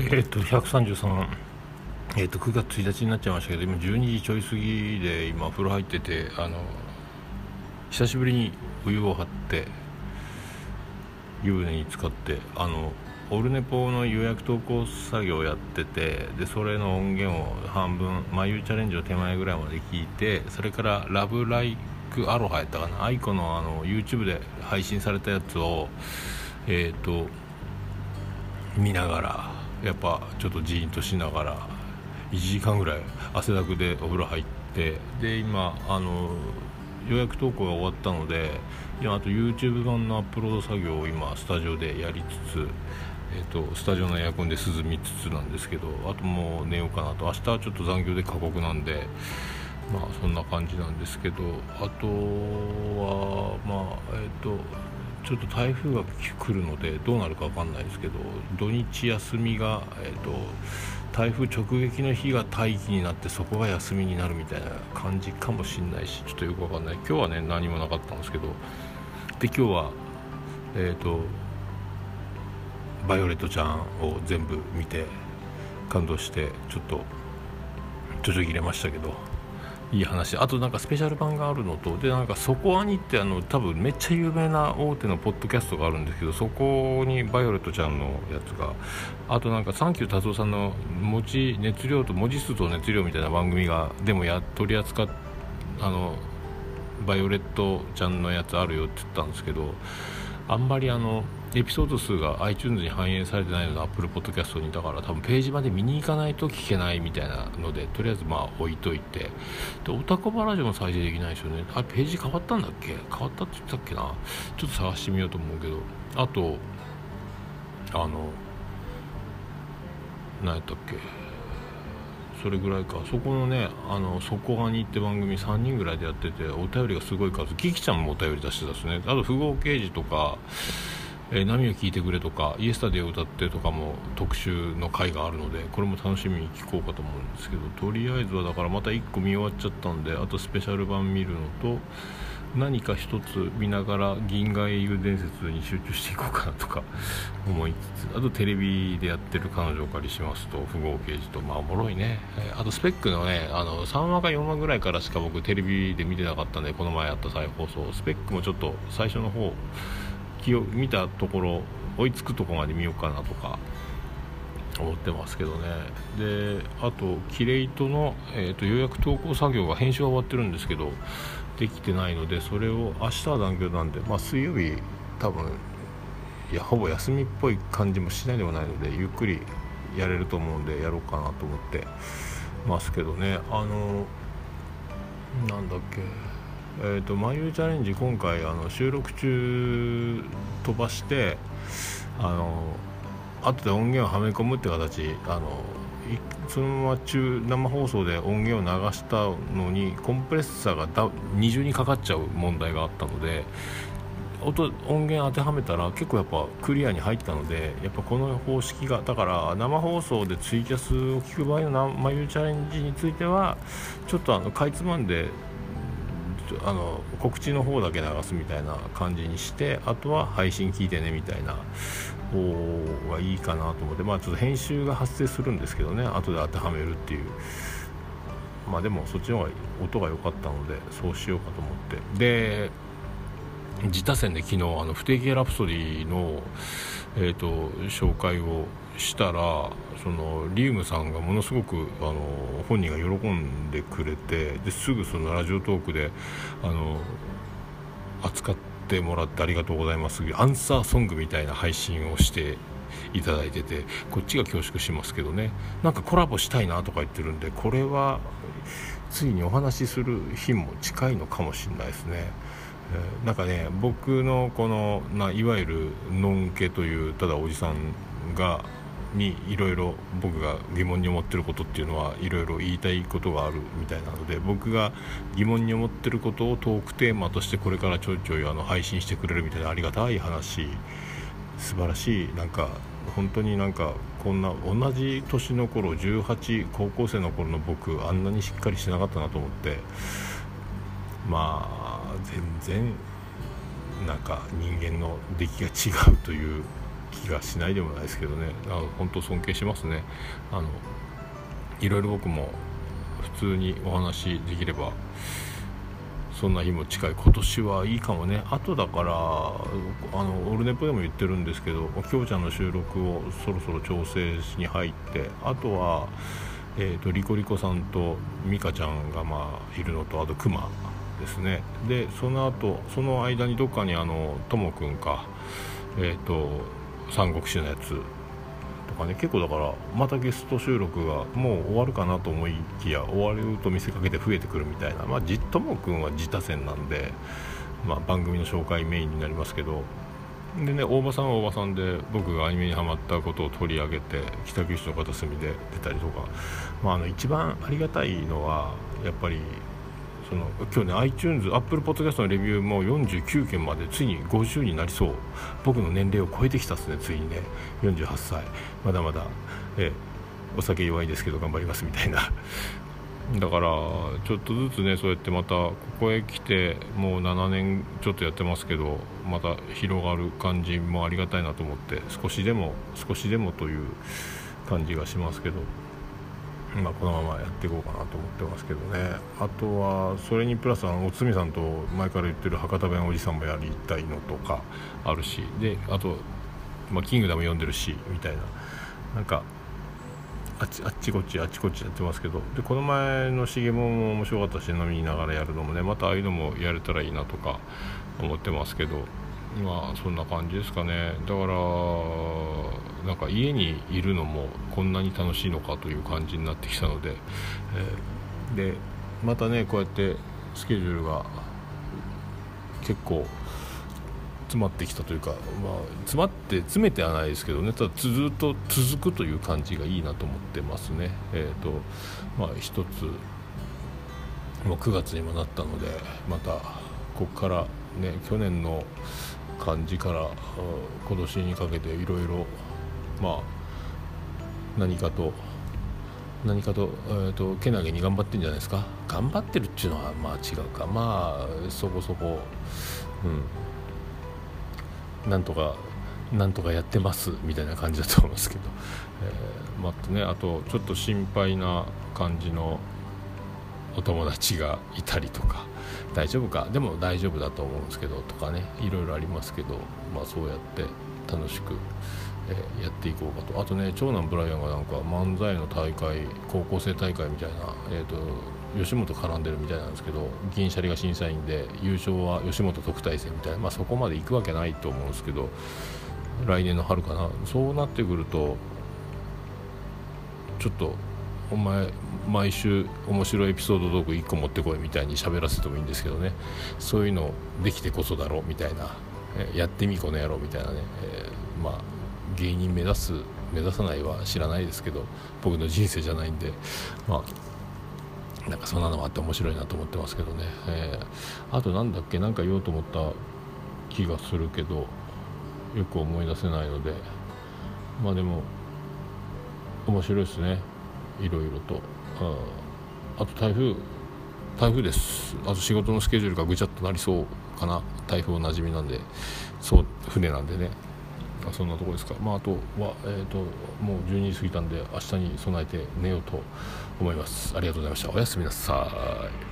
え、っと133え、っと9月1日になっちゃいましたけど今12時ちょい過ぎで今風呂入っててあの久しぶりにお湯を張って湯船に浸かってあのオルネポの予約投稿作業をやっててでそれの音源を半分眉チャレンジを手前ぐらいまで聞いてそれから「ラブライクアロハ」やったかな？アイコのあの YouTube で配信されたやつをえっ、ー、と見ながらやっぱちょっとジーンとしながら1時間ぐらい汗だくでお風呂入ってで今あの予約投稿が終わったので今あと YouTube 版のアップロード作業を今スタジオでやりつつ、えーと、スタジオのエアコンで涼みつつなんですけどあともう寝ようかなと。明日はちょっと残業で過酷なんでまあそんな感じなんですけどあとはまあえっ、ー、とちょっと台風が来るのでどうなるか分かんないですけど土日休みが、えーと、台風直撃の日が待機になってそこが休みになるみたいな感じかもしんないしちょっとよく分かんない。今日はね何もなかったんですけどで今日はえっ、ー、とバイオレットちゃんを全部見て感動してちょっとちょちょ切れましたけどいい話。あとなんかスペシャル版があるのとでなんかそこアニってあの多分めっちゃ有名な大手のポッドキャストがあるんですけどそこにバイオレットちゃんのやつが。あとなんかサンキュータツオさんの文字熱量と文字数と熱量みたいな番組がでもや取り扱っあのバイオレットちゃんのやつあるよって言ったんですけどあんまりあのエピソード数が iTunes に反映されてないので Apple Podcast にだから多分ページまで見に行かないと聞けないみたいなのでとりあえずまあ置いといて。でオタコバラジオも再生できないですよね。あれページ変わったんだっけ？変わったって言ったっけな？ちょっと探してみようと思うけど。あとあの何やったっけ？それぐらいか。そこのね「あのそこがに」って番組3人ぐらいでやっててお便りがすごい数。キキちゃんもお便り出してたですね。あと富豪刑事とかえー、波を聞いてくれとかイエスタデーを歌ってとかも特集の回があるのでこれも楽しみに聞こうかと思うんですけどとりあえずはだからまた1個見終わっちゃったんであとスペシャル版見るのと何か一つ見ながら銀河英雄伝説に集中していこうかなとか 思いつつあとテレビでやってる彼女をお借りしますと富豪刑事とまあおもろいね。あとスペックのねあの3話か4話ぐらいからしか僕テレビで見てなかったんでこの前やった再放送。スペックもちょっと最初の方気を見たところ追いつくとこまで見ようかなとか思ってますけどね。であとキレイトの、えーと、予約投稿作業が編集は終わってるんですけどできてないのでそれを明日は残業なんで、まあ、水曜日多分いやほぼ休みっぽい感じもしないでもないのでゆっくりやれると思うんでやろうかなと思ってますけどね。あのなんだっけ。えーと、眉チャレンジ今回あの収録中飛ばしてあの後で音源をはめ込むって形あのそのまま中生放送で音源を流したのにコンプレッサーがだ二重にかかっちゃう問題があったので音音源当てはめたら結構やっぱクリアに入ったのでやっぱこの方式がだから生放送でツイキャスを聞く場合の眉チャレンジについてはちょっとあのかいつまんであの告知の方だけ流すみたいな感じにしてあとは配信聞いてねみたいな方がいいかなと思ってまあちょっと編集が発生するんですけどね後で当てはめるっていう。まあでもそっちの方が音が良かったのでそうしようかと思って。で自他戦で昨日あの不定形ラプソディのえーと紹介をしたらそのリウムさんがものすごくあの本人が喜んでくれてですぐそのラジオトークであの扱ってもらってありがとうございますアンサーソングみたいな配信をしていただいててこっちが恐縮しますけどねなんかコラボしたいなとか言ってるんでこれはついにお話しする日も近いのかもしれないですね。なんかね僕のこのないわゆるのんけというただおじさんがにいろいろ僕が疑問に思ってることっていうのはいろいろ言いたいことがあるみたいなので僕が疑問に思ってることをトークテーマとしてこれからちょいちょいあの配信してくれるみたいなありがたい話素晴らしい。なんか本当になんかこんな同じ年の頃18高校生の頃の僕あんなにしっかりしてなかったなと思ってまあ全然なんか人間の出来が違うという気がしないでもないですけどね。あ本当尊敬しますね。あのいろいろ僕も普通にお話できればそんな日も近い。今年はいいかもね。あとだからあのオルネポでも言ってるんですけどきょうちゃんの収録をそろそろ調整に入ってあとは、えーと、リコリコさんと美香ちゃんがまあいるのとあとクマですね。でその後その間にどっかにあのともくんかえっ、ー、と三国志のやつとかね結構だからまたゲスト収録がもう終わるかなと思いきや終わると見せかけて増えてくるみたいな。まあじともくんは自他戦なんで、まあ、番組の紹介メインになりますけど。でね大場さんは大場さんで僕がアニメにハマったことを取り上げて北九州の片隅で出たりとか、まあ、あの一番ありがたいのはやっぱりその今日ね iTunes アップルポッドキャストのレビューも49件までついに50になりそう。僕の年齢を超えてきたっすねついにね。48歳。まだまだ、えお酒弱いですけど頑張りますみたいな。だからちょっとずつねそうやってまたここへ来てもう7年ちょっとやってますけどまた広がる感じもありがたいなと思って少しでも少しでもという感じがしますけど。まあ、このままやっていこうかなと思ってますけどね。あとはそれにプラスあのおつみさんと前から言ってる博多弁おじさんもやりたいのとかあるし。であと、まあ、キングダム読んでるしみたいな。なんかあっちあっちこっちあっちこっちやってますけど。でこの前の重もも面白かったし飲みながらやるのもね。またああいうのもやれたらいいなとか思ってますけど。まあそんな感じですかね。だからなんか家にいるのもこんなに楽しいのかという感じになってきたので、えー、でまたねこうやってスケジュールが結構詰まってきたというか、まあ、詰まって詰めてはないですけどね。ただずっと続くという感じがいいなと思ってますね。えーとまあ、一つもう9月にもなったのでまたここからね去年の感じから今年にかけていろいろま何かと何かと,、えーと、けなげに頑張ってるんじゃないですか？頑張ってるっていうのはまあ違うか。まあそこそこうん。なんとかなんとかやってますみたいな感じだと思いますけど、えー、まあねあとちょっと心配な感じのお友達がいたりとか大丈夫か？でも大丈夫だと思うんですけどとかねいろいろありますけどまあそうやって楽しくえやっていこうかと。あとね長男ブライアンがなんか漫才の大会高校生大会みたいな、えーと、吉本絡んでるみたいなんですけど銀シャリが審査員で優勝は吉本特待生みたいな、まあ、そこまで行くわけないと思うんですけど来年の春かな。そうなってくるとちょっとお前毎週面白いエピソードトーク1個持ってこいみたいに喋らせてもいいんですけどね。そういうのできてこそだろうみたいな、えやってみこの野郎みたいな。ね、えー、まあ芸人目指す目指さないは知らないですけど僕の人生じゃないんで。まあなんかそんなのもあって面白いなと思ってますけどね、えー、あとなんだっけ？何か言おうと思った気がするけどよく思い出せないので。まあでも面白いですね。いろいろとあと台風台風です。あと仕事のスケジュールがぐちゃっとなりそうかな。台風おなじみなんで。そう船なんでね。あそんなとこですか、まあ、あとは、えーと、もう12時過ぎたんで明日に備えて寝ようと思います。ありがとうございました。おやすみなさい。